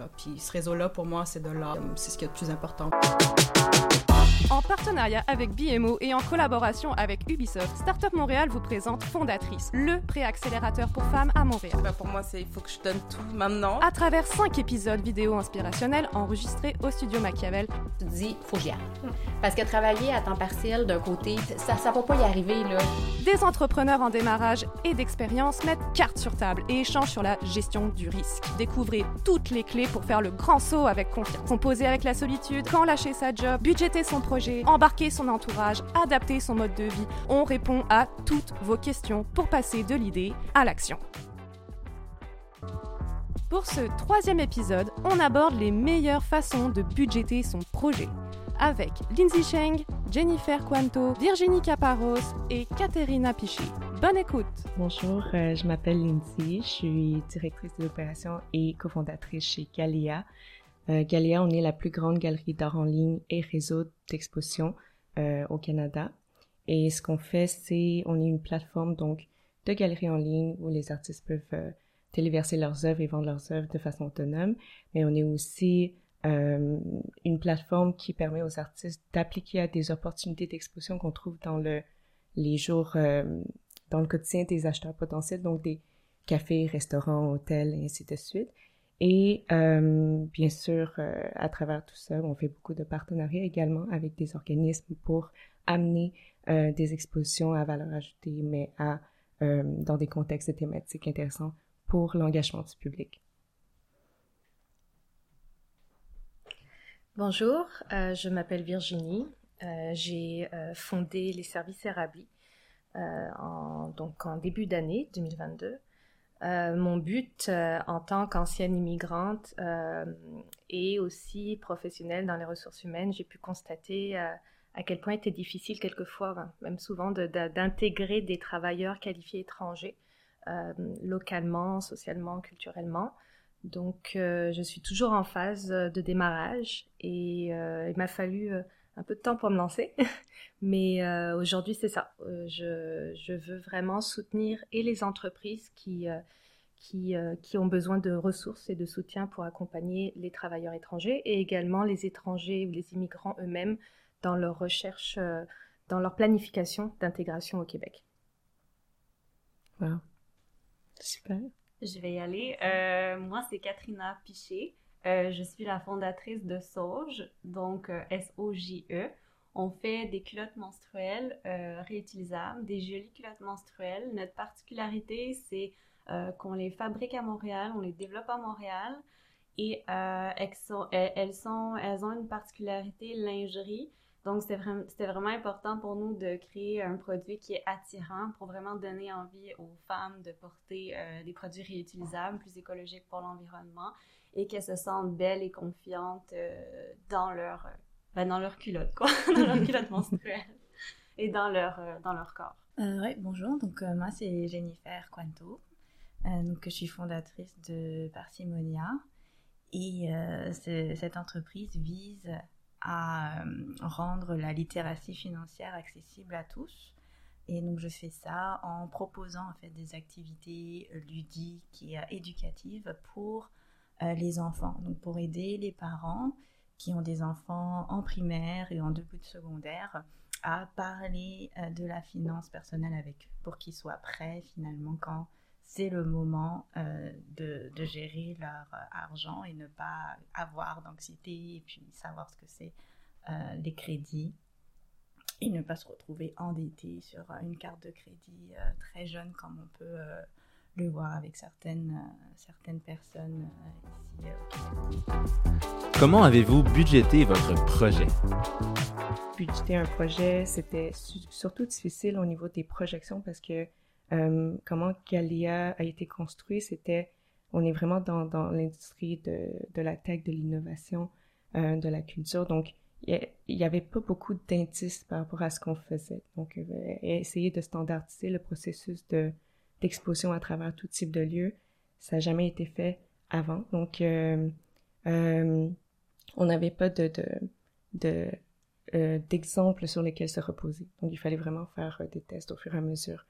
réseau-là. Puis ce réseau-là, pour moi, c'est de l'art. C'est ce qui est le plus important. En partenariat avec BMO et en collaboration avec Ubisoft, Startup Montréal vous présente Fondatrice, le préaccélérateur pour femmes à Montréal. Ben, pour moi, c'est il faut que je donne tout maintenant. À travers cinq épisodes vidéo inspirationnels enregistrés au studio Machiavel. Tu te dis, faut que j'y aille. Parce que travailler à temps partiel d'un côté, ça, ça va pas y arriver, là. Des entrepreneurs en démarrage et d'expérience mettent carte sur table et échangent sur la gestion du risque. Découvrez toutes les clés pour faire le grand saut avec confiance. Composer avec la solitude, quand lâcher sa job, budgéter son projet embarquer son entourage, adapter son mode de vie. On répond à toutes vos questions pour passer de l'idée à l'action. Pour ce troisième épisode, on aborde les meilleures façons de budgéter son projet avec Lindsay Cheng, Jennifer Quanto, Virginie Caparos et Caterina Piché. Bonne écoute! Bonjour, euh, je m'appelle Lindsay, je suis directrice de l'opération et cofondatrice chez Galia, euh, Galia, on est la plus grande galerie d'art en ligne et réseau d'exposition euh, au Canada. Et ce qu'on fait, c'est, on est une plateforme donc de galeries en ligne où les artistes peuvent téléverser leurs œuvres et vendre leurs œuvres de façon autonome. Mais on est aussi une plateforme qui permet aux artistes d'appliquer à des opportunités d'exposition qu'on trouve dans le, les jours, dans le quotidien des acheteurs potentiels, donc des cafés, restaurants, hôtels, et ainsi de suite. Et euh, bien sûr, euh, à travers tout ça, on fait beaucoup de partenariats également avec des organismes pour amener euh, des expositions à valeur ajoutée, mais à, dans des contextes thématiques intéressants pour l'engagement du public. Bonjour, je m'appelle Virginie. J'ai fondé les services Erabli en, donc en début d'année 2022. Euh, mon but euh, en tant qu'ancienne immigrante euh, et aussi professionnelle dans les ressources humaines, j'ai pu constater à quel point était difficile quelquefois, même souvent, d'intégrer des travailleurs qualifiés étrangers, localement, socialement, culturellement. Donc, je suis toujours en phase de démarrage et il m'a fallu un peu de temps pour me lancer. Mais euh, aujourd'hui, c'est ça. Euh, je, je, veux vraiment soutenir et les entreprises qui, euh, qui, qui, ont besoin de ressources et de soutien pour accompagner les travailleurs étrangers et également les étrangers ou les immigrants eux-mêmes dans leur recherche, dans leur planification d'intégration au Québec. Wow. Super. Je vais y aller. moi, c'est Katrina Piché. Euh, je suis la fondatrice de Sauge, donc euh, S-O-J-E. On fait des culottes menstruelles euh, réutilisables, des jolies culottes menstruelles. Notre particularité, c'est qu'on les fabrique à Montréal, on les développe à Montréal et elles, elles, elles ont une particularité lingerie. Donc, c'était vraiment, vraiment important pour nous de créer un produit qui est attirant pour vraiment donner envie aux femmes de porter des produits réutilisables, plus écologiques pour l'environnement et qu'elles se sentent belles et confiantes euh, dans leur euh, ben, dans leur culotte quoi. Dans leur culotte menstruelle. Et dans leur euh, dans leur corps. Ouais bonjour. Donc moi c'est Jennifer Quanto. Donc je suis fondatrice de Parsimonia et cette entreprise vise à rendre la littératie financière accessible à tous. Et donc je fais ça en proposant en fait des activités ludiques et éducatives pour les enfants. Donc pour aider les parents qui ont des enfants en primaire et en début de secondaire à parler euh, de la finance personnelle avec eux pour qu'ils soient prêts finalement quand c'est le moment euh, de, gérer leur argent et ne pas avoir d'anxiété et puis savoir ce que c'est les crédits et ne pas se retrouver endetté sur une carte de crédit très jeune comme on peut le voir avec certaines, euh, certaines personnes euh, ici. Euh, Comment avez-vous budgété votre projet? Budgéter un projet, c'était surtout difficile au niveau des projections parce que comment Galia a été construit, c'était, on est vraiment dans, dans l'industrie de, de, la tech, de l'innovation, de la culture. Donc, il n'y avait pas beaucoup d'indices par rapport à ce qu'on faisait. Donc, essayer de standardiser le processus de, d'exposition à travers tout type de lieux. Ça n'a jamais été fait avant. Donc, euh, euh, on n'avait pas de, de, euh, sur lesquels se reposer. Donc, il fallait vraiment faire des tests au fur et à mesure.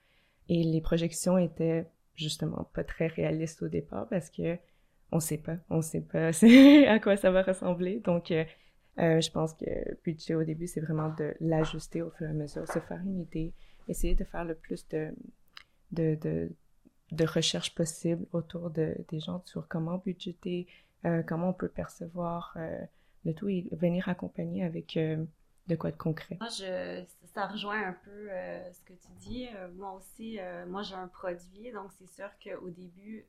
Et les projections étaient justement pas très réalistes au départ parce que on sait pas, on sait pas à quoi ça va ressembler. Donc, je pense que budget au début, c'est vraiment de l'ajuster au fur et à mesure, se faire une idée, essayer de faire le plus de, de, de, de recherche possible autour de, des gens sur comment budgéter, euh, comment on peut percevoir le tout et venir accompagner avec de quoi de concret. Moi, je, ça rejoint un peu ce que tu dis. moi aussi, moi j'ai un produit, donc c'est sûr qu'au début,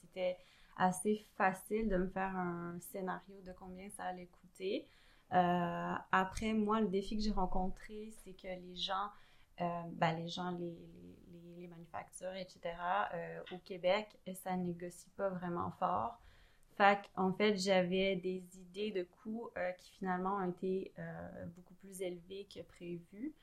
c'était assez facile de me faire un scénario de combien ça allait coûter. Euh, après, moi, le défi que j'ai rencontré, c'est que les gens, euh, ben, les gens, les, les manufactures, etc., euh, au Québec, ça négocie pas vraiment fort. Fait en fait, j'avais des idées de coûts qui finalement ont été beaucoup plus élevés que prévu.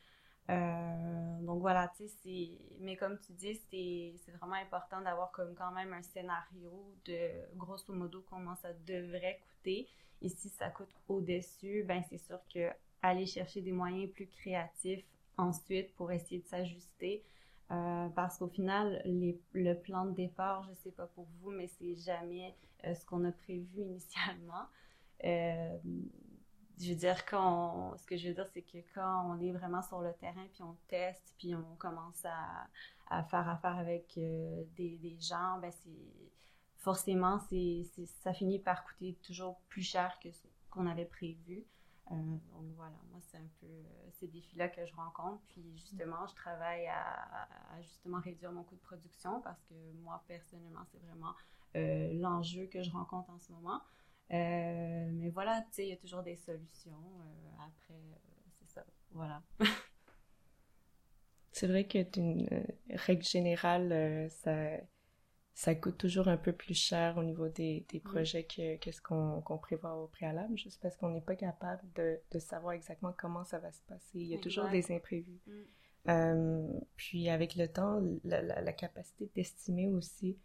Euh, donc voilà, tu sais. Mais comme tu dis, c'est vraiment important d'avoir quand même un scénario de grosso modo comment ça devrait coûter. Et si ça coûte au-dessus, ben c'est sûr que aller chercher des moyens plus créatifs ensuite pour essayer de s'ajuster. Euh, parce qu'au final, le plan de départ, je sais pas pour vous, mais c'est jamais euh, ce qu'on a prévu initialement. Euh, je veux dire, quand ce que je veux dire, c'est que quand on est vraiment sur le terrain, puis on teste, puis on commence à, faire affaire avec des, des, gens, ben c'est forcément, c'est, ça finit par coûter toujours plus cher que ce qu'on avait prévu. Euh, donc voilà, moi, c'est un peu euh, ces défis-là que je rencontre. Puis justement, je travaille à, à, justement réduire mon coût de production parce que moi, personnellement, c'est vraiment l'enjeu que je rencontre en ce moment. Euh, mais voilà, tu sais, il y a toujours des solutions. Euh, après, euh, c'est ça. Voilà. c'est vrai que d'une règle générale, ça, ça coûte toujours un peu plus cher au niveau des, des projets que, que, ce qu'on prévoit au préalable, juste parce qu'on n'est pas capable de, de, savoir exactement comment ça va se passer. Il y a toujours des imprévus. Mm. puis avec le temps, la, la, la capacité d'estimer aussi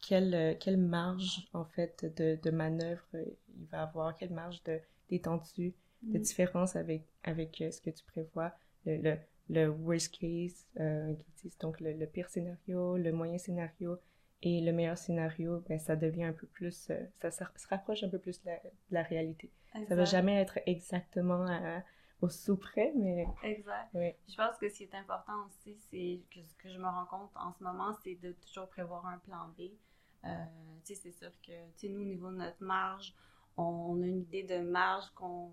quelle, euh, quelle marge, en fait, de, de manœuvre il va avoir, quelle marge de d'étendue, de mm. différence avec, avec euh, ce que tu prévois, le, le, le worst case, euh, donc le, le, pire scénario, le moyen scénario et le meilleur scénario, ben, ça devient un peu plus, euh, ça, se rapproche un peu plus de la, de la réalité. Ça va jamais être exactement au sous-près, mais... Exact. Oui. Je pense que ce qui est important aussi, c'est que ce que je me rends compte en ce moment, c'est de toujours prévoir un plan B. Euh, c'est sûr que nous, au niveau de notre marge, on, a une idée de marge, qu'on,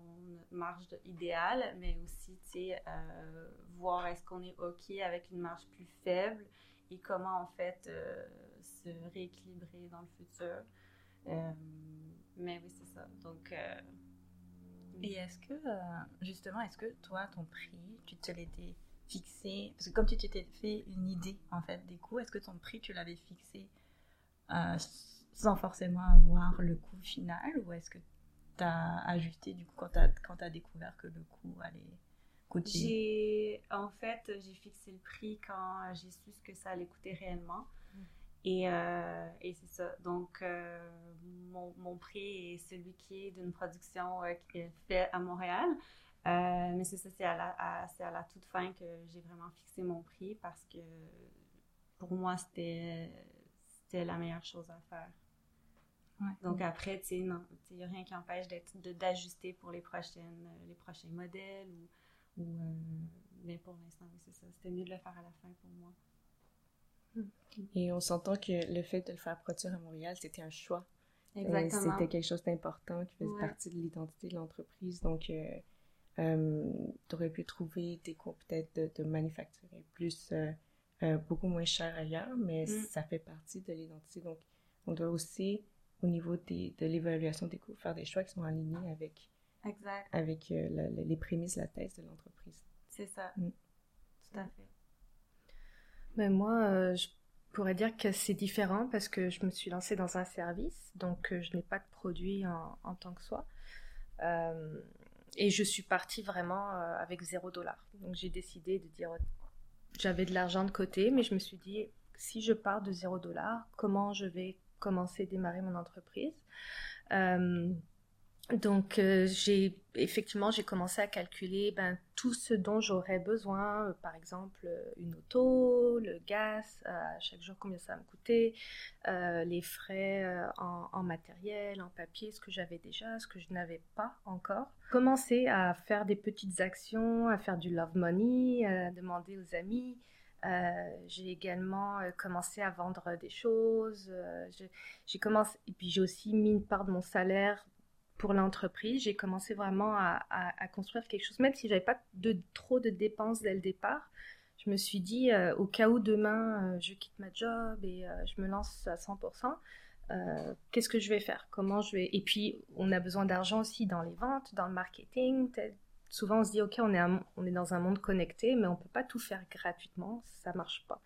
marge idéale, mais aussi euh, voir est-ce qu'on est OK avec une marge plus faible et comment en fait euh, se rééquilibrer dans le futur. mais oui, c'est ça. Donc. et est-ce que, justement, est-ce que toi, ton prix, tu te l'étais fixé? Parce que comme tu t'étais fait une idée, en fait, des coûts, est-ce que ton prix, tu l'avais fixé euh, sans forcément avoir le coût final ou est-ce que tu as ajusté du coup quand tu as, quand as découvert que le coût allait coûter J'ai en fait j'ai fixé le prix quand j'ai su ce que ça allait coûter réellement. Mm. Et, euh, et c'est ça. Donc, euh, mon, mon, prix est celui qui est d'une production qui est faite à Montréal. mais c'est ça, c'est à, la, à, à la toute fin que j'ai vraiment fixé mon prix parce que pour moi, c'était la meilleure chose à faire. Donc après, tu sais, non, il n'y a rien qui empêche d'ajuster pour les prochaines, euh, les prochains modèles ou, euh, mais pour l'instant, c'est ça. C'était mieux de le faire à la fin pour moi. Et on s'entend que le fait de le faire produire à Montréal, c'était un choix. Exactement. C'était quelque chose d'important qui faisait partie de l'identité de l'entreprise. Donc, euh, tu aurais pu trouver des cours peut-être de, de manufacturer plus euh, beaucoup moins cher ailleurs, mais mm. ça fait partie de l'identité. Donc, on doit aussi, au niveau des, de l'évaluation des coûts, faire des choix qui sont alignés avec, exact. avec euh, les prémices, la thèse de l'entreprise. C'est ça. Mm. Tout à fait. Mais moi, euh, je pourrais dire que c'est différent parce que je me suis lancée dans un service, donc je n'ai pas de produit en, en tant que soi. et je suis partie vraiment avec zéro dollar. Donc j'ai décidé de dire j'avais de l'argent de côté, mais je me suis dit, si je pars de zéro dollar, comment je vais commencer à démarrer mon entreprise euh, donc, euh, j'ai effectivement, j'ai commencé à calculer ben, tout ce dont j'aurais besoin, euh, par exemple euh, une auto, le gaz, à chaque jour combien ça va me coûter, les frais en, en, matériel, en papier, ce que j'avais déjà, ce que je n'avais pas encore. Commencer à faire des petites actions, à faire du love money, à demander aux amis. J'ai également commencé à vendre des choses. j'ai commencé et puis j'ai aussi mis une part de mon salaire pour l'entreprise. J'ai commencé vraiment à, construire quelque chose, même si j'avais pas de, trop de dépenses dès le départ. Je me suis dit, euh, au cas où demain euh, je quitte ma job et euh, je me lance à 100%, qu'est-ce que je vais faire? Comment je vais? Et puis, on a besoin d'argent aussi dans les ventes, dans le marketing. Souvent, on se dit, ok, on est, on est dans un monde connecté, mais on peut pas tout faire gratuitement, ça marche pas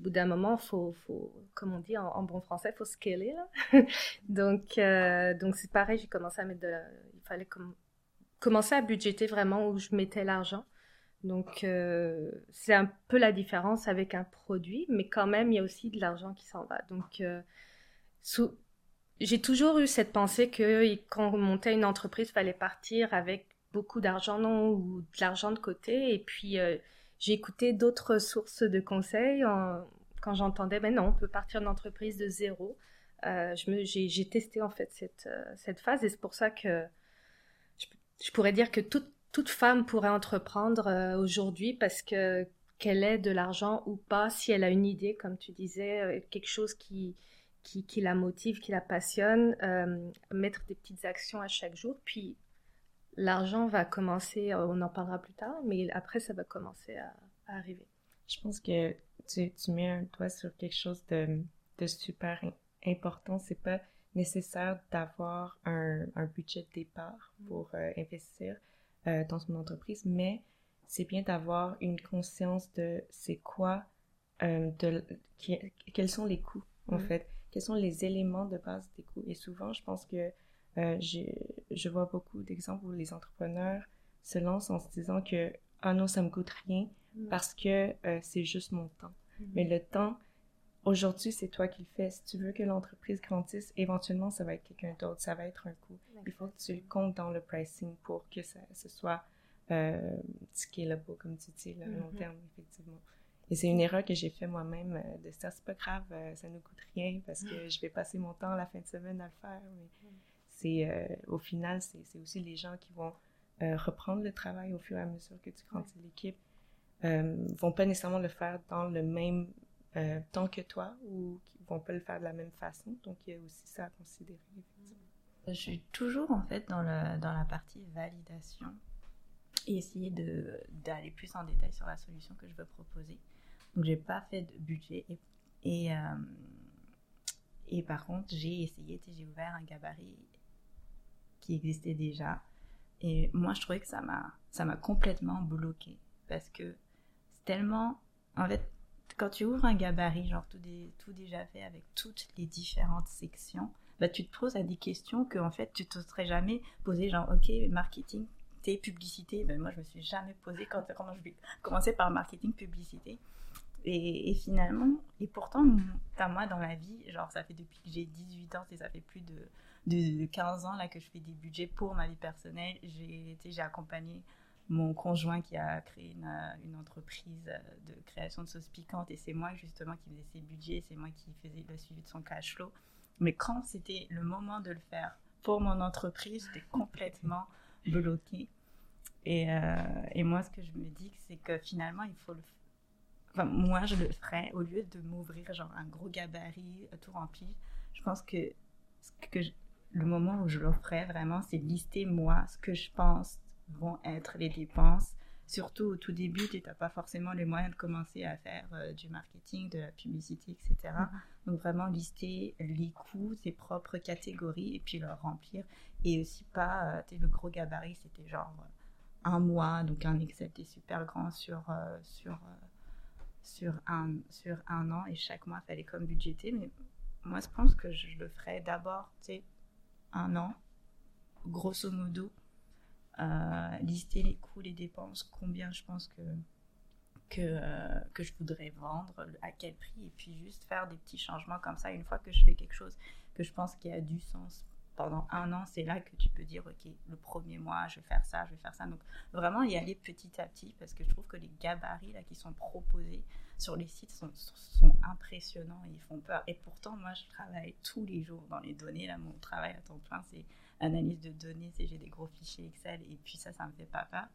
au bout d'un moment, faut, faut, comme on dit en, bon français, faut scaler. Donc, euh, donc c'est pareil, j'ai commencé à mettre de, il fallait commencer à budgéter vraiment où je mettais l'argent. Donc, euh, c'est un peu la différence avec un produit, mais quand même, il y a aussi de l'argent qui s'en va. Donc, euh, j'ai toujours eu cette pensée que quand on montait une entreprise, il fallait partir avec beaucoup d'argent non, ou de l'argent de côté. Et puis, j'ai écouté d'autres sources de conseils quand j'entendais, mais non, on peut partir d'entreprise de zéro. Euh, j'ai testé en fait cette, euh, cette phase et c'est pour ça que je, pourrais dire que toute, toute femme pourrait entreprendre euh, aujourd'hui parce que qu'elle ait de l'argent ou pas, si elle a une idée, comme tu disais, quelque chose qui, qui, qui, la motive, qui la passionne, mettre des petites actions à chaque jour, puis l'argent va commencer, euh, on en parlera plus tard, mais après, ça va commencer à, arriver. Je pense que tu, tu, mets un doigt sur quelque chose de, de super important. C'est pas nécessaire d'avoir un, un, budget de départ mm. pour euh, investir euh, dans son entreprise, mais c'est bien d'avoir une conscience de c'est quoi, de, quels sont les coûts, en mm. fait, quels sont les éléments de base des coûts. Et souvent, je pense que euh, je vois beaucoup d'exemples où les entrepreneurs se lancent en se disant que ah non ça me coûte rien mm. parce que euh, c'est juste mon temps. Mm. Mais le temps aujourd'hui c'est toi qui le fais. Si tu veux que l'entreprise grandisse, éventuellement ça va être quelqu'un d'autre, ça va être un coût. Il faut que tu le comptes dans le pricing pour que ça, ce soit euh, scalable comme tu dis à long mm-hmm. terme effectivement. Et c'est une erreur que j'ai fait moi-même euh, de ça c'est pas grave, ça ne coûte rien parce que je vais passer mon temps la fin de semaine à le faire. Mais c'est euh, au final, c'est aussi les gens qui vont euh, reprendre le travail au fur et à mesure que tu grandis l'équipe, euh, vont pas nécessairement le faire dans le même temps que toi ou qui vont pas le faire de la même façon. Donc, il y a aussi ça à considérer. Je suis toujours en fait dans, le, dans la partie validation et essayer d'aller plus en détail sur la solution que je veux proposer. Donc, j'ai pas fait de budget et, et, et par contre, j'ai essayé, j'ai ouvert un gabarit qui existait déjà. Et moi, je trouvais que ça m'a, ça m'a complètement bloqué parce que c'est tellement, en fait, quand tu ouvres un gabarit, genre tout, tout déjà fait avec toutes les différentes sections, bah, tu te poses à des questions que, en fait, tu te serais jamais posé, genre, ok, marketing, tes publicités, ben, moi, je me suis jamais posé quand, je vais commencer par marketing, publicité. Et, et, finalement, et pourtant, moi, dans la vie, genre, ça fait depuis que j'ai 18 ans, et ça fait plus de, de, 15 ans là que je fais des budgets pour ma vie personnelle. J'ai accompagné mon conjoint qui a créé une, entreprise de création de sauces piquantes et c'est moi justement qui faisais ses budgets, c'est moi qui faisais le suivi de son cash flow. Mais quand c'était le moment de le faire pour mon entreprise, j'étais complètement bloquée. Et, euh, et, moi, ce que je me dis, c'est que finalement, il faut le Enfin, moi, je le ferais au lieu de m'ouvrir genre un gros gabarit tout rempli. Je pense que ce que je, le moment où je l'offrais vraiment, c'est de lister moi ce que je pense vont être les dépenses. Surtout au tout début, tu n'as pas forcément les moyens de commencer à faire euh, du marketing, de la publicité, etc. Mm-hmm. Donc vraiment lister les coûts, ses propres catégories et puis leur remplir. Et aussi pas, euh, tu le gros gabarit, c'était genre euh, un mois, donc un Excel était super grand sur, sur, sur, un, sur un an et chaque mois, il fallait comme budgéter. Mais moi, je pense que je le ferais d'abord, tu sais, un an, grosso modo, euh, lister les coûts, les dépenses, combien je pense que, que, euh, que je voudrais vendre, à quel prix, et puis juste faire des petits changements comme ça une fois que je fais quelque chose que je pense qui a du sens pendant un an, c'est là que tu peux dire, OK, le premier mois, je vais faire ça, je vais faire ça. Donc, vraiment y aller petit à petit parce que je trouve que les gabarits là, qui sont proposés sur les sites sont, sont impressionnants et ils font peur. Et pourtant, moi, je travaille tous les jours dans les données. Là, mon travail à temps plein, c'est analyse de données, c'est j'ai des gros fichiers Excel et puis ça, ça me fait pas peur.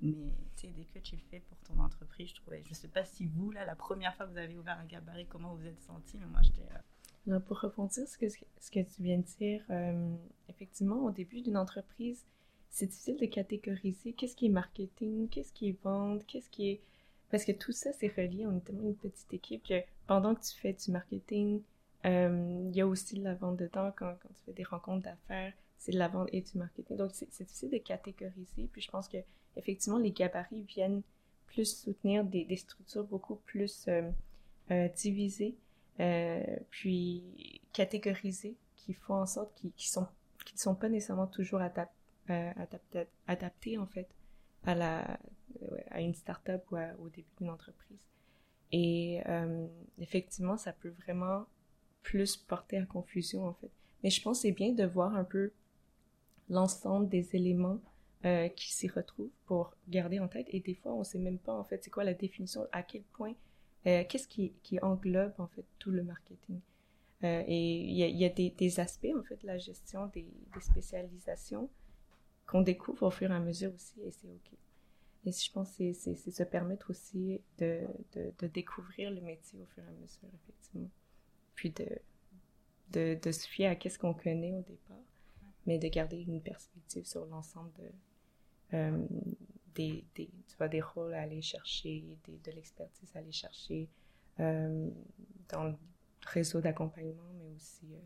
Mais tu sais, dès que tu le fais pour ton entreprise, je trouvais, je sais pas si vous, là, la première fois que vous avez ouvert un gabarit, comment vous vous êtes senti, mais moi, j'étais. Euh, pour rebondir ce que, ce que tu viens de dire, euh, effectivement, au début d'une entreprise, c'est difficile de catégoriser qu'est-ce qui est marketing, qu'est-ce qui est vente, qu'est-ce qui est. Parce que tout ça, c'est relié. On est tellement une petite équipe que pendant que tu fais du marketing, euh, il y a aussi de la vente de temps quand, tu fais des rencontres d'affaires c'est de la vente et du marketing. Donc, c'est difficile de catégoriser. Puis, je pense que effectivement, les gabarits viennent plus soutenir des, structures beaucoup plus euh, euh, divisées, puis catégorisées, qui font en sorte qu'ils qui sont ne sont pas nécessairement toujours adaptés, adaptés, en fait à la à une start-up ou au début d'une entreprise. Et effectivement, ça peut vraiment plus porter à confusion en fait. Mais je pense que c'est bien de voir un peu l'ensemble des éléments euh, qui s'y retrouvent pour garder en tête. Et des fois, on ne sait même pas, en fait, c'est quoi la définition, à quel point, euh, qu'est-ce qui, englobe, en fait, tout le marketing. Euh, et il y a, des, aspects, en fait, de la gestion des spécialisations qu'on découvre au fur et à mesure aussi, et c'est OK. Et je pense que c'est se permettre aussi de, de, de, découvrir le métier au fur et à mesure, effectivement. Puis de, de, de se fier à qu'est-ce qu'on connaît au départ mais de garder une perspective sur l'ensemble de, euh, des, des, tu vois, des rôles à aller chercher, des, de l'expertise à aller chercher euh, dans le réseau d'accompagnement, mais aussi euh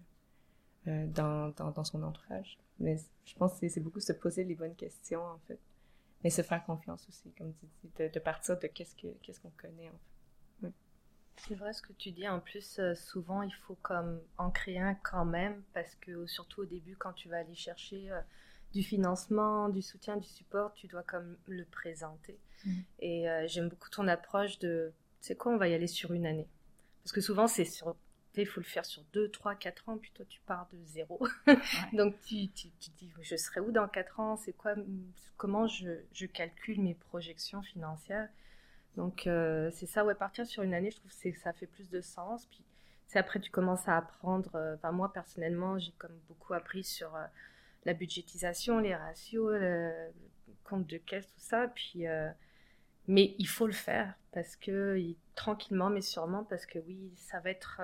dans, dans, dans, son entourage. Mais je pense que c'est beaucoup se poser les bonnes questions, en fait. Mais se faire confiance aussi, comme tu dis, de, de partir de qu'est-ce qu'on connaît, en fait. C'est vrai ce que tu dis. En plus, euh, souvent, il faut comme en créer un quand même, parce que surtout au début, quand tu vas aller chercher euh, du financement, du soutien, du support, tu dois comme le présenter. Mmh. Et euh, j'aime beaucoup ton approche de, c'est quoi, on va y aller sur une année. Parce que souvent, c'est sur, il faut le faire sur 2, 3, 4 ans, puis toi, tu pars de zéro. Donc, tu, tu, tu, dis, je serai où dans 4 ans? C'est quoi, comment je, je calcule mes projections financières? Donc euh, c'est ça, ouais, partir sur une année, je trouve que ça fait plus de sens. Puis c'est après tu commences à apprendre. Euh, enfin moi personnellement, j'ai comme beaucoup appris sur euh, la budgétisation, les ratios, le, compte de caisse, tout ça. Puis mais il faut le faire parce que tranquillement mais sûrement parce que oui, ça va être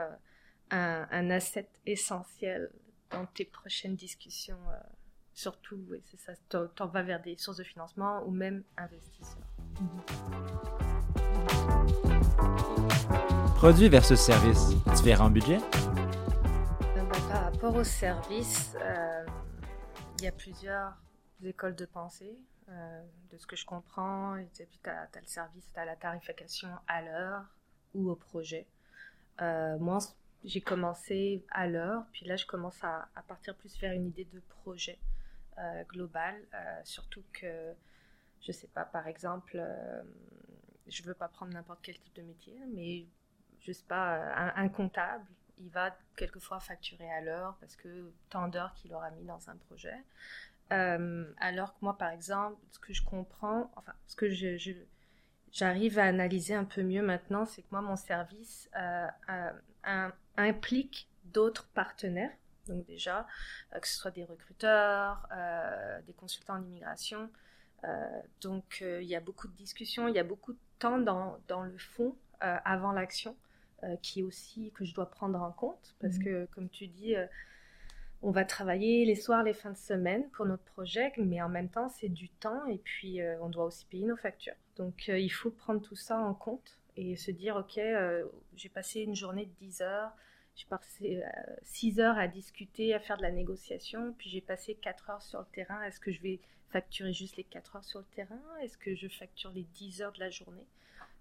un, un, asset essentiel dans tes prochaines discussions. surtout, oui, c'est ça. T'en vas vers des sources de financement ou même investisseurs. Mm-hmm. Produit versus service, différent budget? Euh, bah, par rapport au service, euh, il y a plusieurs écoles de pensée. Euh, de ce que je comprends, tu as, le service, tu as la tarification à l'heure ou au projet. moi, j'ai commencé à l'heure, puis là, je commence à, partir plus vers une idée de projet global, surtout que, je sais pas, par exemple, je veux pas prendre n'importe quel type de métier, mais je sais pas, un, comptable, il va quelquefois facturer à l'heure parce que tant d'heures qu'il aura mis dans un projet. Euh, alors que moi, par exemple, ce que je comprends, enfin, ce que j'arrive à analyser un peu mieux maintenant, c'est que moi, mon service euh, implique d'autres partenaires. Donc déjà, euh, que ce soit des recruteurs, des consultants en immigration. donc il y a beaucoup de discussions, il y a beaucoup de temps dans, dans le fond avant l'action. Euh, qui est aussi que je dois prendre en compte parce mhm. que, comme tu dis, euh, on va travailler les soirs, les fins de semaine pour notre projet, mais en même temps, c'est du temps et puis euh, on doit aussi payer nos factures. Donc, il faut prendre tout ça en compte et se dire, OK, j'ai passé une journée de 10 heures, j'ai passé 6 heures à discuter, à faire de la négociation, puis j'ai passé 4 heures sur le terrain. Est-ce que je vais facturer juste les 4 heures sur le terrain? Est-ce que je facture les 10 heures de la journée?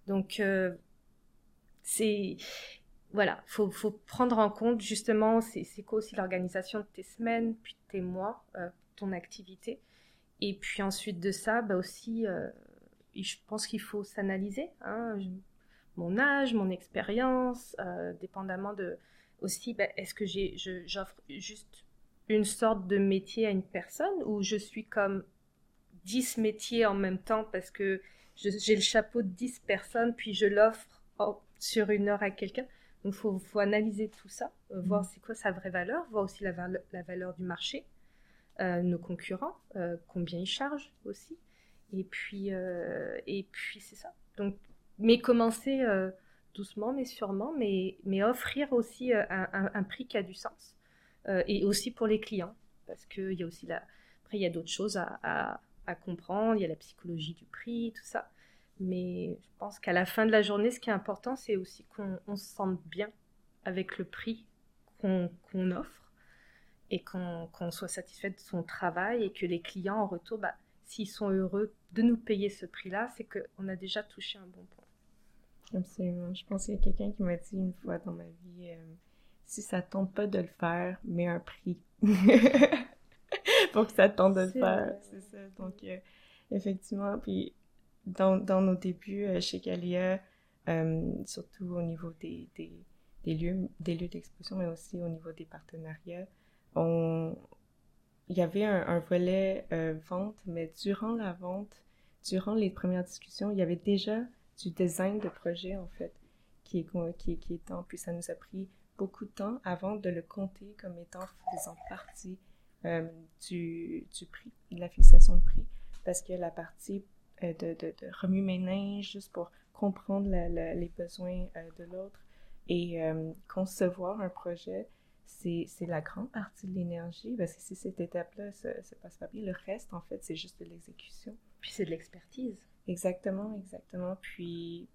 Donc, c'est voilà, faut, faut prendre en compte justement c'est quoi aussi l'organisation de tes semaines, puis de tes mois, euh, ton activité. Et puis ensuite de ça, bah aussi, euh, je pense qu'il faut s'analyser. Hein, mon âge, mon expérience, euh, dépendamment de aussi, bah, est-ce que j'offre juste une sorte de métier à une personne ou je suis comme 10 métiers en même temps parce que j'ai le chapeau de 10 personnes, puis je l'offre sur une heure à quelqu'un? Donc, il faut, faut, analyser tout ça, euh, voir mm. c'est quoi sa vraie valeur, voir aussi la, la valeur du marché, euh, nos concurrents, euh, combien ils chargent aussi. Et puis, et puis c'est ça. Donc, mais commencer doucement, mais sûrement, mais, mais offrir aussi un, un, prix qui a du sens. et aussi pour les clients, parce qu'il y a aussi la... Après, il y a d'autres choses à à comprendre, il y a la psychologie du prix, tout ça. Mais je pense qu'à la fin de la journée, ce qui est important, c'est aussi qu'on se sente bien avec le prix qu'on offre et qu'on soit satisfait de son travail et que les clients en retour, bah, s'ils sont heureux de nous payer ce prix-là, c'est qu'on a déjà touché un bon point. Absolument. Je pense qu'il y a quelqu'un qui m'a dit une fois dans ma vie, euh, si ça tombe pas de le faire, mets un prix. pour que ça tente de faire. C'est ça. Donc, euh, effectivement, puis dans, dans, nos débuts euh, chez Calia, euh, surtout au niveau des, des, des lieux des lieux d'exposition, mais aussi au niveau des partenariats, on, il y avait un, un volet vente, mais durant la vente, durant les premières discussions, il y avait déjà du design de projet, en fait, qui est, qui, est étant, puis ça nous a pris beaucoup de temps avant de le compter comme étant faisant partie euh, du, du, prix, de la fixation de prix, parce que la partie euh, de, de, de remue-ménage, juste pour comprendre les besoins euh, de l'autre et concevoir un projet, c'est la grande partie de l'énergie, parce que si cette étape-là se, se, passe pas bien, le reste, en fait, c'est juste de l'exécution. Puis c'est de l'expertise. Exactement, exactement. Puis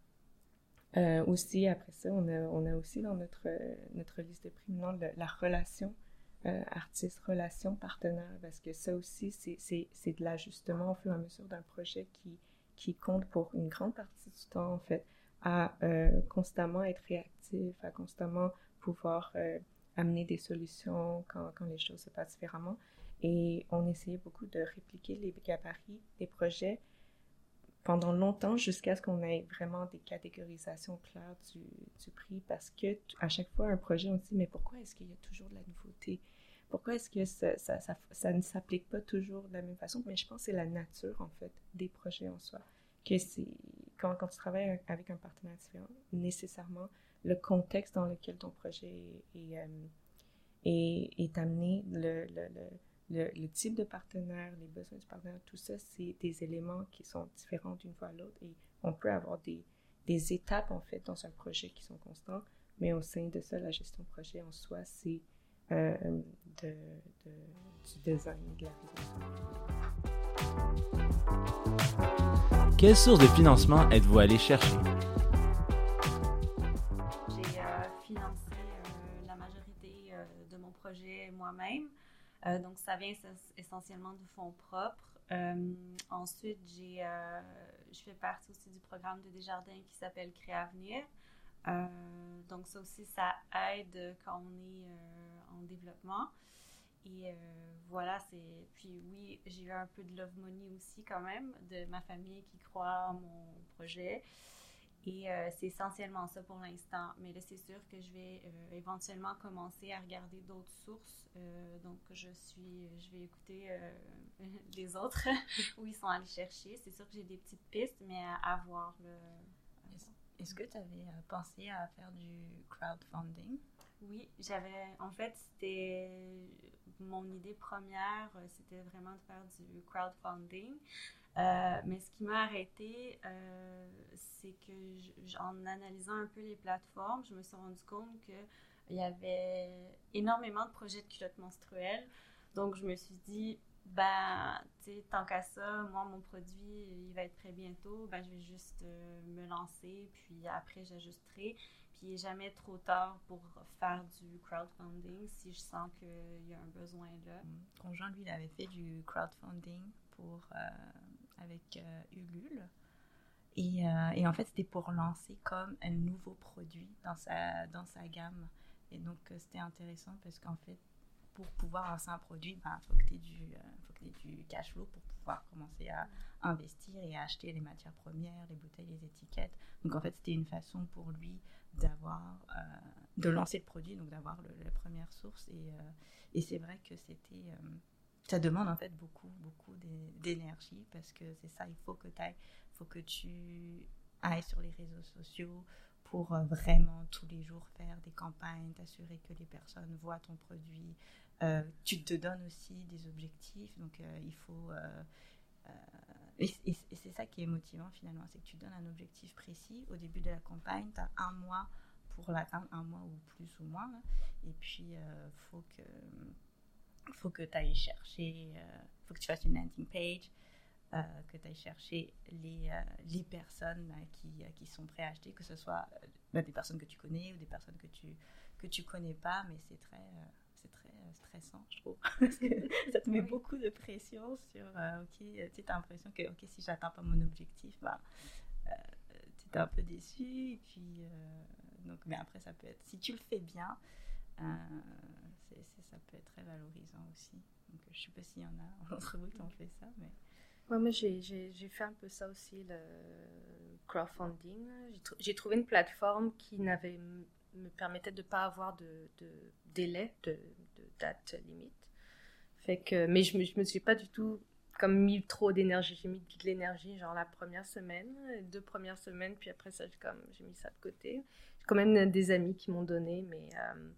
aussi, après ça, on a, on a aussi dans notre, notre liste de prix maintenant la relation euh, artiste, relation, partenaire, parce que ça aussi, c'est de l'ajustement au fur et à mesure d'un projet qui, qui compte pour une grande partie du temps, en fait, à euh, constamment être réactif, à constamment pouvoir euh, amener des solutions quand, quand, les choses se passent différemment. Et on essayait beaucoup de répliquer les gabarits des projets pendant longtemps jusqu'à ce qu'on ait vraiment des catégorisations claires du, du, prix parce que à chaque fois un projet on se dit mais pourquoi est-ce qu'il y a toujours de la nouveauté? Pourquoi est-ce que ça, ça, ça, ne s'applique pas toujours de la même façon? Mais je pense que c'est la nature, en fait, des projets en soi. Que c'est, quand, quand tu travailles avec un partenaire différent, nécessairement, le contexte dans lequel ton projet est, euh, est, est, amené, le, le, type de partenaire, les besoins du partenaire, tout ça, c'est des éléments qui sont différents d'une fois à l'autre et on peut avoir des, des étapes, en fait, dans un projet qui sont constantes, mais au sein de ça, la gestion de projet en soi, c'est euh, de, de, du design de la Quelle source de financement êtes-vous allé chercher? J'ai euh, financé euh, la majorité euh, de mon projet moi-même. Donc, ça vient essentiellement de fonds propres. ensuite, j'ai, je fais partie aussi du programme de Desjardins qui s'appelle Créavenir. Euh, donc ça aussi, ça aide quand on est euh, en développement. Et euh, voilà, c'est. Puis oui, j'ai eu un peu de love money aussi quand même, de ma famille qui croit en mon projet. Et c'est essentiellement ça pour l'instant. Mais là, c'est sûr que je vais éventuellement commencer à regarder d'autres sources. donc, je suis, je vais écouter les autres où ils sont allés chercher. C'est sûr que j'ai des petites pistes, mais à, voir. Est-ce que tu avais euh, pensé à faire du crowdfunding? Oui, j'avais. En fait, c'était mon idée première, euh, c'était vraiment de faire du crowdfunding. Euh, mais ce qui m'a arrêté, c'est que en analysant un peu les plateformes, je me suis rendu compte qu'il y avait énormément de projets de culottes menstruelles. Donc, je me suis dit, ben, tu sais, tant qu'à ça, moi, mon produit, il va être très bientôt, ben, je vais juste euh, me lancer, puis après, j'ajusterai. Puis il n'est jamais trop tard pour faire du crowdfunding si je sens qu'il y a un besoin là. Mon conjoint, lui, il avait fait du crowdfunding pour, euh, avec euh, Ulule. Et, et, en fait, c'était pour lancer comme un nouveau produit dans sa, dans sa gamme. Et donc, c'était intéressant parce qu'en fait, pour pouvoir lancer un produit, il ben, faut que tu aies, euh, du cash flow pour pouvoir commencer à investir et à acheter les matières premières, les bouteilles, les étiquettes. Donc en fait, c'était une façon pour lui d'avoir, de lancer le produit, donc d'avoir la première source. Et, et c'est vrai que c'était ça demande en fait beaucoup, beaucoup d'énergie parce que c'est ça, il faut que tu ailles sur les réseaux sociaux pour euh, vraiment tous les jours faire des campagnes, t'assurer que les personnes voient ton produit. Euh, tu te donnes aussi des objectifs, donc euh, il faut. Et, c'est ça qui est motivant finalement, c'est que tu donnes un objectif précis. Au début de la campagne, tu as un mois pour l'atteindre, un mois ou plus ou moins. et puis, il faut que faut que tu ailles chercher, euh, faut que tu fasses une landing page, euh, que tu ailles chercher les, euh, les personnes qui, qui sont prêtes à acheter, que ce soit bah, des personnes que tu connais ou des personnes que tu que tu connais pas, mais c'est très stressant, je trouve, parce que ça te met beaucoup de pression sur, ok, tu as l'impression que, ok, si j'atteins pas mon objectif, bah, tu es un peu déçu, et puis, donc, mais après, ça peut être, si tu le fais bien, ça peut être très valorisant aussi. Donc, je ne sais pas s'il y en a entre vous qui ont fait ça, mais... Ouais, moi, j'ai fait un peu ça aussi, le crowdfunding. J'ai trouvé une plateforme qui n'avait me permettait de ne pas avoir de, délai, de, date limite. Fait que, mais je ne me, suis pas du tout comme mis trop d'énergie. J'ai mis de l'énergie, genre la première semaine, deux premières semaines, puis après ça, j'ai mis ça de côté. J'ai quand même des amis qui m'ont donné, mais... Euh,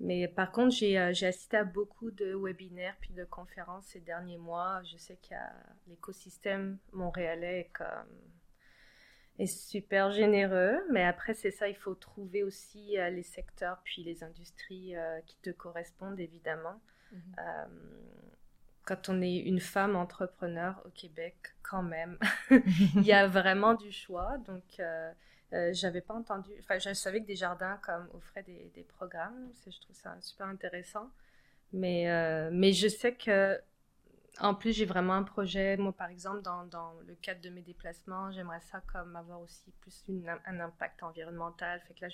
mais par contre, euh, j'ai assisté à beaucoup de webinaires puis de conférences ces derniers mois. Je sais qu'il y a l'écosystème montréalais comme, est super généreux. Mais après, c'est ça, il faut trouver aussi euh, les secteurs puis les industries euh, qui te correspondent, évidemment. Mhm. quand on est une femme entrepreneur au Québec, quand même, il y a vraiment du choix. Donc, euh, j'avais pas entendu, enfin, je savais que des jardins comme offraient des, des programmes, je trouve ça super intéressant. Mais, euh, mais je sais que, en plus, j'ai vraiment un projet, moi, par exemple, dans, dans le cadre de mes déplacements, j'aimerais ça comme avoir aussi plus un impact environnemental. Fait que là,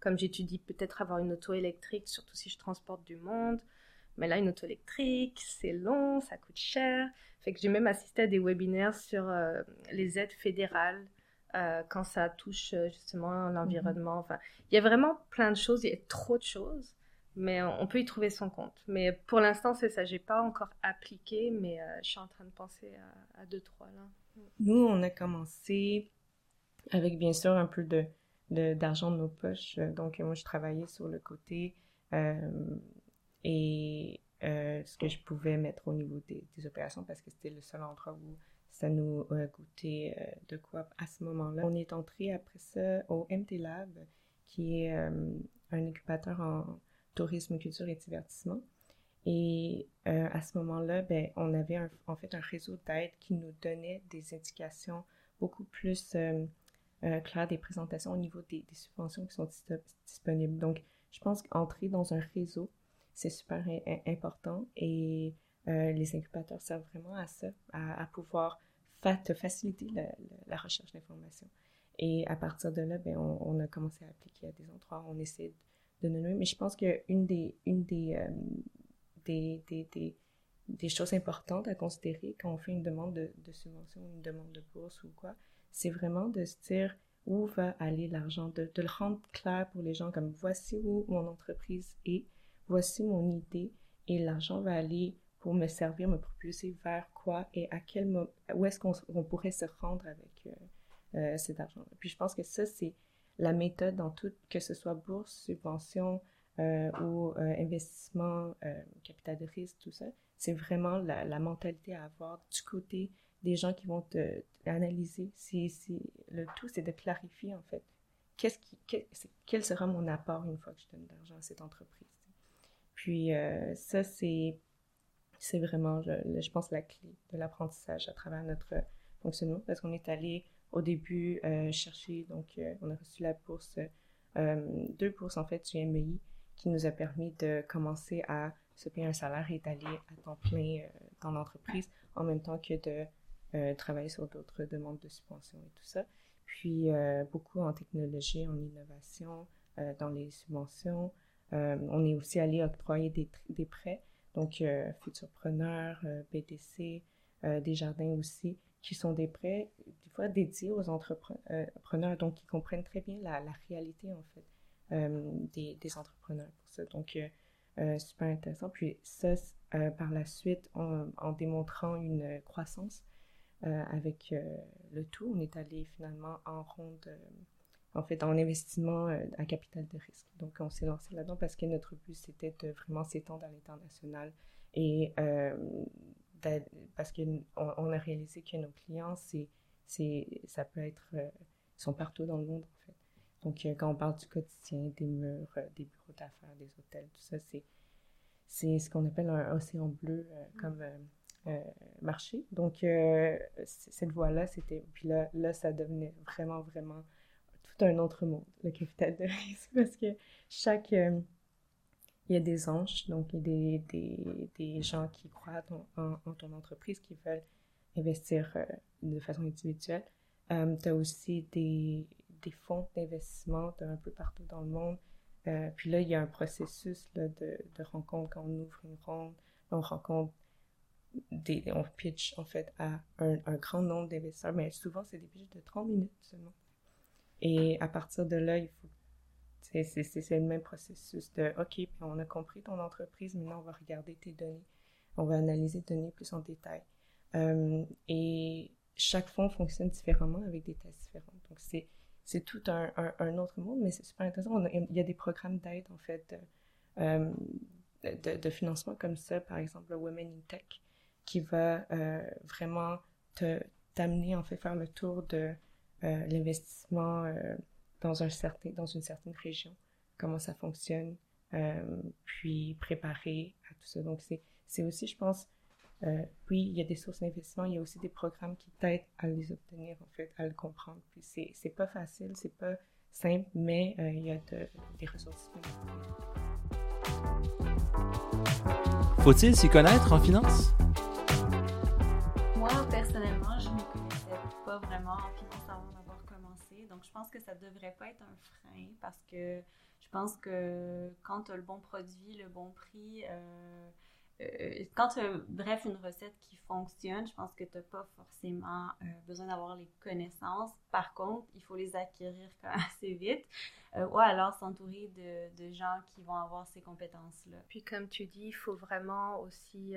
comme j'étudie, peut-être avoir une auto électrique, surtout si je transporte du monde. Mais là, une auto électrique, c'est long, ça coûte cher. Fait que j'ai même assisté à des webinaires sur euh, les aides fédérales euh, quand ça touche euh, justement l'environnement. Mhm. Enfin, il y a vraiment plein de choses, il y a trop de choses, mais on peut y trouver son compte. Mais pour l'instant, c'est ça. J'ai pas encore appliqué, mais euh, je suis en train de penser à, deux trois là. Nous, on a commencé avec bien sûr un peu de d'argent de, nos poches. Donc moi, je travaillais sur le côté et ce que je pouvais mettre au niveau des, des opérations parce que c'était le seul endroit où ça nous a goûté euh, de quoi à ce moment-là. On est entré après ça au MT Lab, qui est euh, un incubateur en tourisme, culture et divertissement. Et euh, à ce moment-là, ben, on avait en fait un réseau d'aide qui nous donnait des indications beaucoup plus claires des présentations au niveau des, subventions qui sont disponibles. Donc, je pense qu'entrer dans un réseau, c'est super important et les incubateurs servent vraiment à ça, à, pouvoir te faciliter la, recherche d'informations. Et à partir de là, ben, on, a commencé à appliquer à des endroits. On essaie de nous Mais je pense qu'une des, une des, euh, des, des, des, choses importantes à considérer quand on fait une demande de, de subvention, une demande de bourse ou quoi, c'est vraiment de se dire où va aller l'argent, de, de, le rendre clair pour les gens comme voici où mon entreprise est, voici mon idée et l'argent va aller pour me servir, me propulser vers quoi et à quel moment, où est-ce qu'on pourrait se rendre avec euh, euh, cet argent. Puis je pense que ça, c'est la méthode dans tout, que ce soit bourse, subvention euh, ou investissement, capital de risque, tout ça. C'est vraiment la, mentalité à avoir du côté des gens qui vont te analyser. C'est, le tout, c'est de clarifier en fait qu'est-ce qui, quel, sera mon apport une fois que je donne de l'argent à cette entreprise. Puis ça, c'est c'est vraiment, je, pense, la clé de l'apprentissage à travers notre fonctionnement parce qu'on est allé au début euh, chercher, donc euh, on a reçu la bourse, euh, deux bourses en fait du MBI qui nous a permis de commencer à se payer un salaire et d'aller à temps plein dans l'entreprise en même temps que de travailler sur d'autres demandes de subventions et tout ça. Puis beaucoup en technologie, en innovation, dans les subventions. on est aussi allé octroyer des, des prêts donc, Futurpreneur, euh, BTC, euh, des jardins aussi, qui sont des prêts, des fois dédiés aux entrepreneurs, donc qui comprennent très bien la, réalité, en fait, des, des, entrepreneurs pour ça. Donc, super intéressant. Puis ça, par la suite, en, démontrant une croissance avec le tout, on est allé finalement en ronde en fait, en investissement euh, à capital de risque. Donc, on s'est lancé là-dedans parce que notre but, c'était de vraiment s'étendre à l'international et euh, parce qu'on on a réalisé que nos clients, c'est, c'est, ça peut être, euh, ils sont partout dans le monde, en fait. Donc, quand on parle du quotidien, des murs, des bureaux d'affaires, des hôtels, tout ça, c'est, c'est ce qu'on appelle un océan bleu comme marché. Donc, cette voie-là, c'était, puis là, là, ça devenait vraiment, vraiment un autre monde, le capital de risque, parce que chaque... Euh, il y a des anges, donc il y a des, des, des gens qui croient en, ton entreprise, qui veulent investir euh, de façon individuelle. Euh, tu as aussi des, des fonds d'investissement un peu partout dans le monde. puis là, il y a un processus de, de, rencontre quand on ouvre une ronde. On rencontre des, on pitch en fait à un, un grand nombre d'investisseurs, mais souvent c'est des pitches de 30 minutes seulement. Et à partir de là, il faut. C'est le même processus de OK, on a compris ton entreprise, maintenant on va regarder tes données. On va analyser tes données plus en détail. Euh, et chaque fonds fonctionne différemment avec des tests différents. Donc c'est tout un, un, autre monde, mais c'est super intéressant. il y a des programmes d'aide, en fait, euh, de, de, financement comme ça, par exemple, le Women in Tech, qui va euh, vraiment t'amener, en fait, faire le tour de euh, l'investissement dans, un certain, dans une certaine région, comment ça fonctionne, euh, puis préparer à tout ça. Donc, c'est aussi, je pense, oui, il y a des sources d'investissement, il y a aussi des programmes qui t'aident à les obtenir, en fait, à le comprendre. Puis c'est pas facile, c'est pas simple, mais il y a des ressources Faut-il s'y connaître en finance? Donc, je pense que ça devrait pas être un frein parce que je pense que quand tu as le bon produit, le bon prix, euh, euh, quand tu as, bref, une recette qui fonctionne, je pense que tu n'as pas forcément euh, besoin d'avoir les connaissances. Par contre, il faut les acquérir quand même assez vite. ou alors s'entourer de, de, gens qui vont avoir ces compétences-là. Puis comme tu dis, il faut vraiment aussi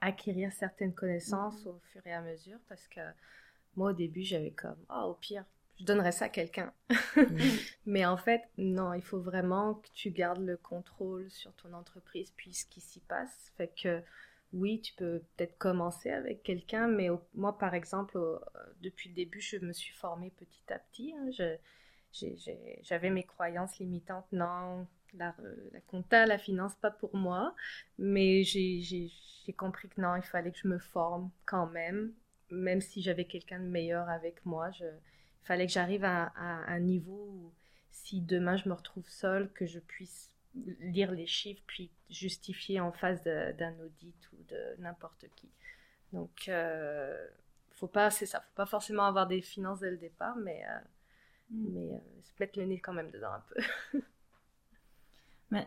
acquérir certaines connaissances mm-hmm. au fur et à mesure parce que moi au début j'avais comme, oh, au pire, je donnerais ça à quelqu'un. Mais en fait, non, il faut vraiment que tu gardes le contrôle sur ton entreprise puis ce qui s'y passe. Fait que oui, tu peux peut-être commencer avec quelqu'un, mais moi, par exemple, depuis le début, je me suis formée petit à petit. Hein. J'avais mes croyances limitantes. Non, la, la, compta, la finance, pas pour moi. Mais j'ai compris que non, il fallait que je me forme quand même. Même si j'avais quelqu'un de meilleur avec moi, je, fallait que j'arrive à, un niveau où si demain je me retrouve seule, que je puisse lire les chiffres puis justifier en face d'un audit ou de n'importe qui. Donc, euh, faut pas, c'est ça, faut pas forcément avoir des finances dès le départ, mais, euh, mm. mais euh, se mettre le nez quand même dedans un peu. mais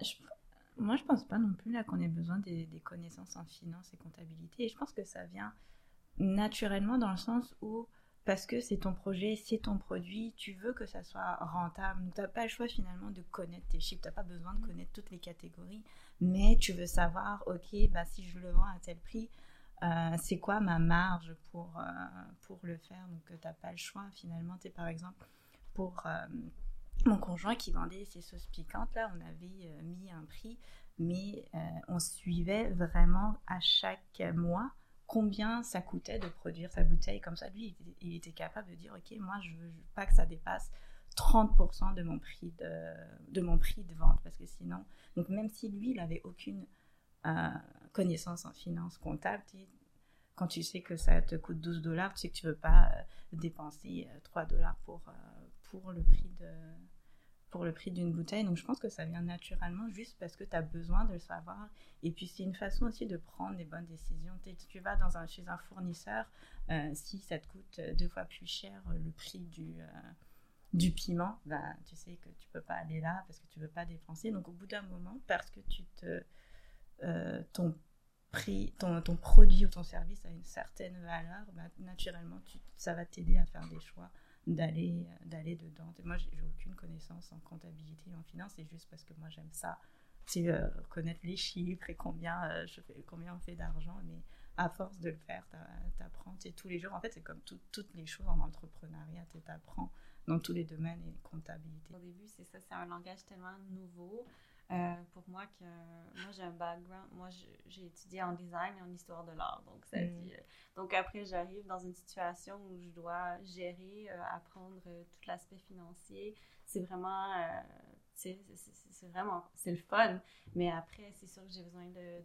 moi, je pense pas non plus là qu'on ait besoin des, des, connaissances en finance et comptabilité. Et je pense que ça vient naturellement dans le sens où parce que c'est ton projet, c'est ton produit, tu veux que ça soit rentable. Donc, tu n'as pas le choix finalement de connaître tes chiffres, tu n'as pas besoin de mm. connaître toutes les catégories, mais tu veux savoir, ok, bah, si je le vends à tel prix, euh, c'est quoi ma marge pour, euh, pour le faire? Donc, tu n'as pas le choix finalement. Tu par exemple, pour euh, mon conjoint qui vendait ses sauces piquantes, là, on avait mis un prix, mais on suivait vraiment à chaque mois combien ça coûtait de produire sa bouteille. Comme ça, lui, il était, capable de dire, OK, moi, je veux pas que ça dépasse 30% de mon prix de, de mon prix de vente parce que sinon donc même si lui il avait aucune euh, connaissance en finance comptable quand tu sais que ça te coûte 12 dollars tu sais que tu veux pas euh, dépenser 3 euh, dollars pour pour le prix de pour le prix d'une bouteille. Donc je pense que ça vient naturellement juste parce que tu as besoin de le savoir. Et puis c'est une façon aussi de prendre des bonnes décisions. Tu vas dans un, chez un fournisseur, euh, si ça te coûte deux fois plus cher euh, le prix du, euh, du piment, ben, tu sais que tu peux pas aller là parce que tu veux pas dépenser. Donc au bout d'un moment, parce que tu te... ton prix, ton, ton produit ou ton service a une certaine valeur, bah, naturellement, tu, ça va t'aider à faire des choix d'aller d'aller dedans. Moi, j'ai aucune connaissance en comptabilité et en finance, c'est juste parce que moi, j'aime ça. C'est euh, connaître les chiffres et combien, euh, je fais, combien on fait d'argent, mais à force de le faire, t'apprends. tous les jours, en fait, c'est comme toutes les choses en entrepreneuriat, t'apprends dans tous les domaines et comptabilité. Au début, c'est ça, c'est un langage tellement nouveau. Euh, pour moi que moi j'ai un background moi j'ai étudié en design et en histoire de l'art donc ça mm. dit, euh, donc après j'arrive dans une situation où je dois gérer euh, apprendre tout l'aspect financier c'est vraiment c'est vraiment c'est le fun mais après c'est sûr que j'ai besoin de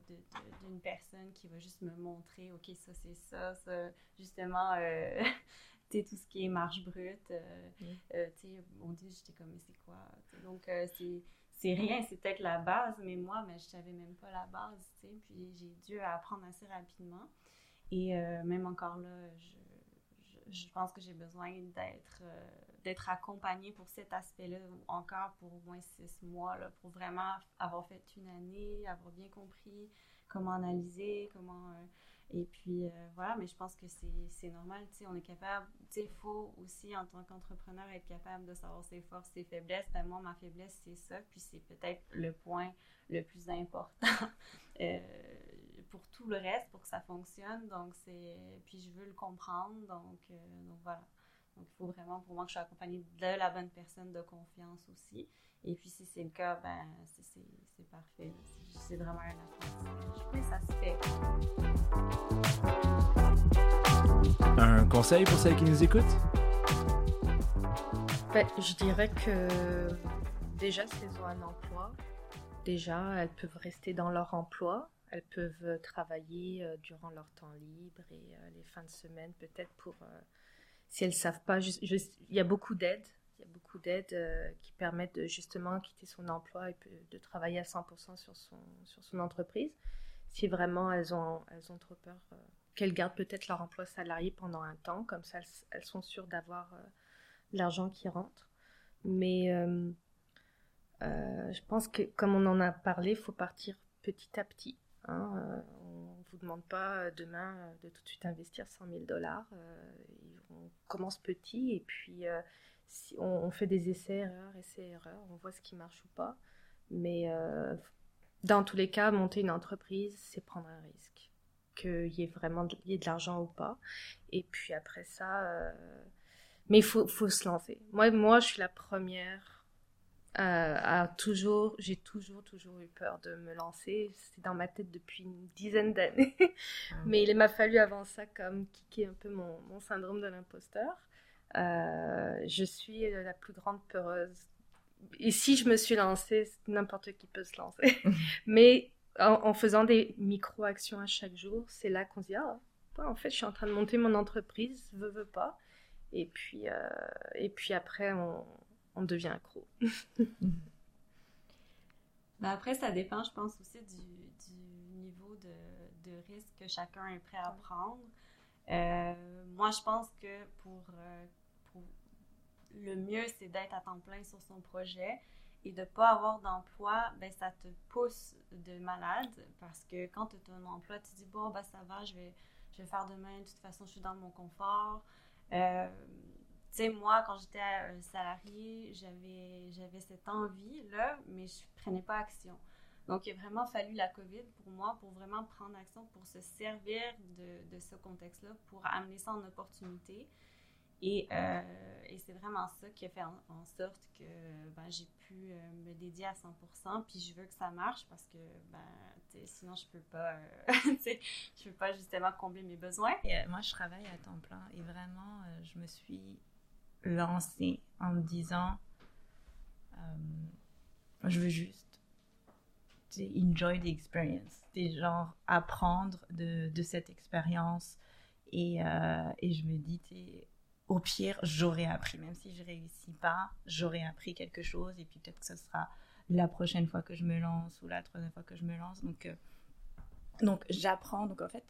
d'une personne qui va juste me montrer ok ça c'est ça ça justement tout ce qui est marge brute mm. tu sais on dit j'étais comme mais c'est quoi donc c'est c'est rien, c'est peut-être la base, mais moi, mais je savais même pas la base, tu sais, puis j'ai dû apprendre assez rapidement. Et euh, même encore là, je, je, pense que j'ai besoin d'être euh, d'être accompagnée pour cet aspect-là, encore pour au moins six mois, là, pour vraiment avoir fait une année, avoir bien compris comment analyser, comment... Euh, et puis euh, voilà, mais je pense que c'est normal, tu sais, on est capable, tu sais, il faut aussi en tant qu'entrepreneur être capable de savoir ses forces, ses faiblesses. Ben, moi, ma faiblesse, c'est ça, puis c'est peut-être le point le plus important euh, pour tout le reste, pour que ça fonctionne. Donc, c'est, puis je veux le comprendre, donc, euh, donc voilà. Donc, il faut vraiment pour moi que je sois accompagnée de la bonne personne de confiance aussi. Et puis, si c'est le cas, ben, c'est parfait. C'est vraiment un apprentissage. Mais ça se fait. Un conseil pour celles qui nous écoutent? Ben, je dirais que déjà, si elles ont un emploi, déjà, elles peuvent rester dans leur emploi. Elles peuvent travailler euh, durant leur temps libre et euh, les fins de semaine, peut-être pour euh, si elles ne savent pas, il y a beaucoup d'aides. Il y a beaucoup d'aides euh, qui permettent de justement quitter son emploi et de travailler à 100% sur son, sur son entreprise. Si vraiment elles ont, elles ont trop peur, euh, qu'elles gardent peut-être leur emploi salarié pendant un temps, comme ça elles, sont sûres d'avoir euh, l'argent qui rentre. Mais je pense que comme on en a parlé, il faut partir petit à petit. Hein, on ne vous demande pas demain de tout de suite investir 100 000 dollars on commence petit et puis si on, fait des essais, erreurs, essais, erreurs, on voit ce qui marche ou pas. Mais euh, dans tous les cas, monter une entreprise, c'est prendre un risque. Qu'il y ait vraiment de, de l'argent ou pas. Et puis après ça, euh, mais il faut, faut se lancer. Moi, moi, je suis la première euh, toujours, j'ai toujours, toujours eu peur de me lancer. C'est dans ma tête depuis une dizaine d'années. Ah Mais il m'a fallu avant ça comme kicker un peu mon, mon syndrome de l'imposteur. Euh, je suis la plus grande peureuse. Et si je me suis lancée, n'importe qui peut se lancer. Mais en, faisant des micro-actions à chaque jour, c'est là qu'on se dit, ah, en fait, je suis en train de monter mon entreprise, veux, veux pas. Et puis, euh, et puis après, on, on devient accro. Ben, après, ça dépend, je pense, aussi du, niveau de, risque que chacun est prêt à prendre. Euh, moi, je pense que pour, euh, pour le mieux, c'est d'être à temps plein sur son projet et de ne pas avoir d'emploi, ben, ça te pousse de malade parce que quand tu as un emploi, tu dis, bon, ben, ça va, je vais, je vais faire demain, de toute façon, je suis dans mon confort. Euh, tu sais, moi, quand j'étais un salarié, j'avais, j'avais cette envie-là, mais je prenais pas action. Donc, il a vraiment fallu la COVID pour moi, pour vraiment prendre action, pour se servir de, ce contexte-là, pour amener ça en opportunité. Et, euh, c'est vraiment ça qui a fait en, sorte que ben, j'ai pu euh, me dédier à 100%. Puis je veux que ça marche parce que ben, sinon je peux pas, euh, peux pas justement combler mes besoins. moi, je travaille à temps plein et vraiment, je me suis lancé en me disant je veux juste enjoy the experience, genre apprendre de, de cette expérience. Et, euh, et, je me dis au pire j'aurais appris. Même si je réussis pas j'aurais appris quelque chose. Et puis peut-être que ce sera la prochaine fois que je me lance ou la troisième fois que je me lance. Donc euh, donc j'apprends. Donc en fait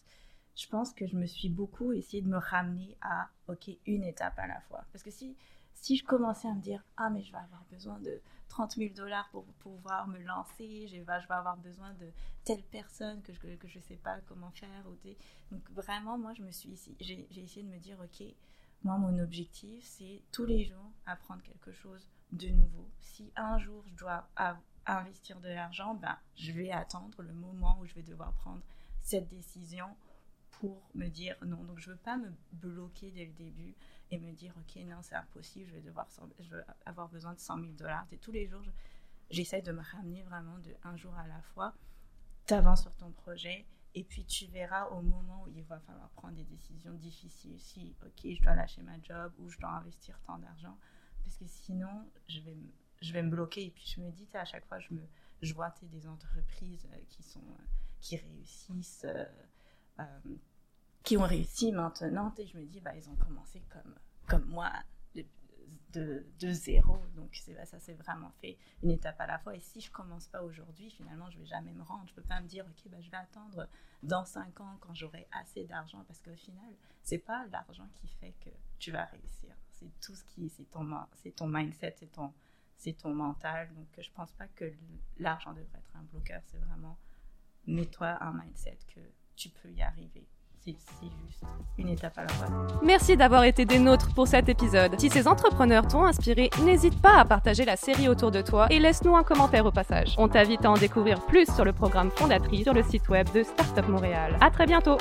je pense que je me suis beaucoup essayé de me ramener à, ok, une étape à la fois. Parce que si, si je commençais à me dire, ah, mais je vais avoir besoin de 30 000 dollars pour pouvoir me lancer, je vais, avoir besoin de telle personne que je ne sais pas comment faire. Donc vraiment, moi, je me suis j'ai essayé de me dire, ok, moi, mon objectif, c'est tous les jours apprendre quelque chose de nouveau. Si un jour je dois investir de l'argent, ben, je vais attendre le moment où je vais devoir prendre cette décision pour me dire non. Donc je veux pas me bloquer dès le début et me dire ok non c'est impossible, je vais devoir je vais avoir besoin de 100 000 dollars. Et tous les jours j'essaie de me ramener vraiment de un jour à la fois. Tu avances sur ton projet et puis tu verras au moment où il va falloir prendre des décisions difficiles si ok je dois lâcher ma job ou je dois investir tant d'argent parce que sinon je vais je vais me bloquer et puis je me dis à chaque fois je me je vois des entreprises euh, qui sont euh, qui réussissent euh, qui ont réussi maintenant. Et je me dis, bah, ils ont commencé comme, comme moi, de, de, zéro. Donc, bah, ça s'est vraiment fait une étape à la fois. Et si je commence pas aujourd'hui, finalement, je vais jamais me rendre. Je peux pas me dire, OK, bah, je vais attendre dans cinq ans quand j'aurai assez d'argent. Parce qu'au final, c'est pas l'argent qui fait que tu vas réussir. C'est tout ce qui, c'est ton, c'est ton mindset, c'est ton, ton mental. Donc, je pense pas que l'argent devrait être un bloqueur. C'est vraiment, mets-toi un mindset que tu peux y arriver. C'est juste une étape à la fois. Merci d'avoir été des nôtres pour cet épisode. Si ces entrepreneurs t'ont inspiré, n'hésite pas à partager la série autour de toi et laisse-nous un commentaire au passage. On t'invite à en découvrir plus sur le programme fondatrice sur le site web de Startup Montréal. À très bientôt!